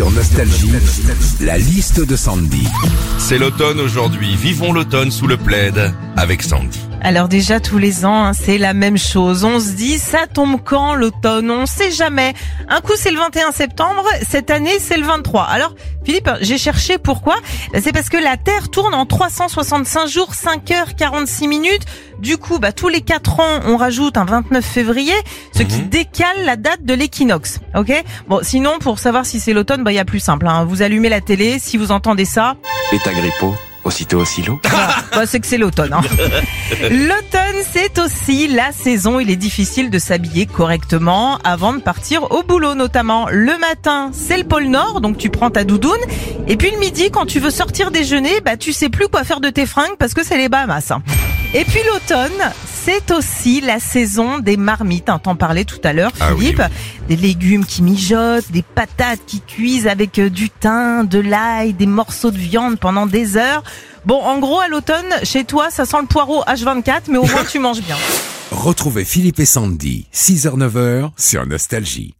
Sur Nostalgie, la liste de Sandy. C'est l'automne aujourd'hui. Vivons l'automne sous le plaid avec Sandy. Alors déjà tous les ans, hein, c'est la même chose. On se dit, ça tombe quand l'automne? On sait jamais. Un coup c'est le 21 septembre, cette année c'est le 23. Alors Philippe, j'ai cherché pourquoi. C'est parce que la Terre tourne en 365 jours, 5 heures 46 minutes. Du coup, bah, tous les 4 ans, on rajoute un 29 février, ce qui décale la date de l'équinoxe. Ok? Bon, sinon, pour savoir si c'est l'automne, bah, il y a plus simple. Hein. Vous allumez la télé, si vous entendez ça, Et Agrippo, aussitôt au silo? Bah, c'est que c'est l'automne. Hein. l'automne, c'est aussi la saison. Il est difficile de s'habiller correctement avant de partir au boulot, notamment. Le matin, c'est le pôle Nord, donc tu prends ta doudoune. Et puis le midi, quand tu veux sortir déjeuner, bah tu sais plus quoi faire de tes fringues parce que c'est les Bahamas. Et puis l'automne, c'est aussi la saison des marmites. Hein, T'en parlais tout à l'heure, Ah oui, Philippe. Des légumes qui mijotent, des patates qui cuisent avec euh, du thym, de l'ail, des morceaux de viande pendant des heures. Bon, en gros, à l'automne, chez toi, ça sent le poireau H24, mais au moins tu manges bien. Retrouvez Philippe et Sandy, 6h-9h sur Nostalgie.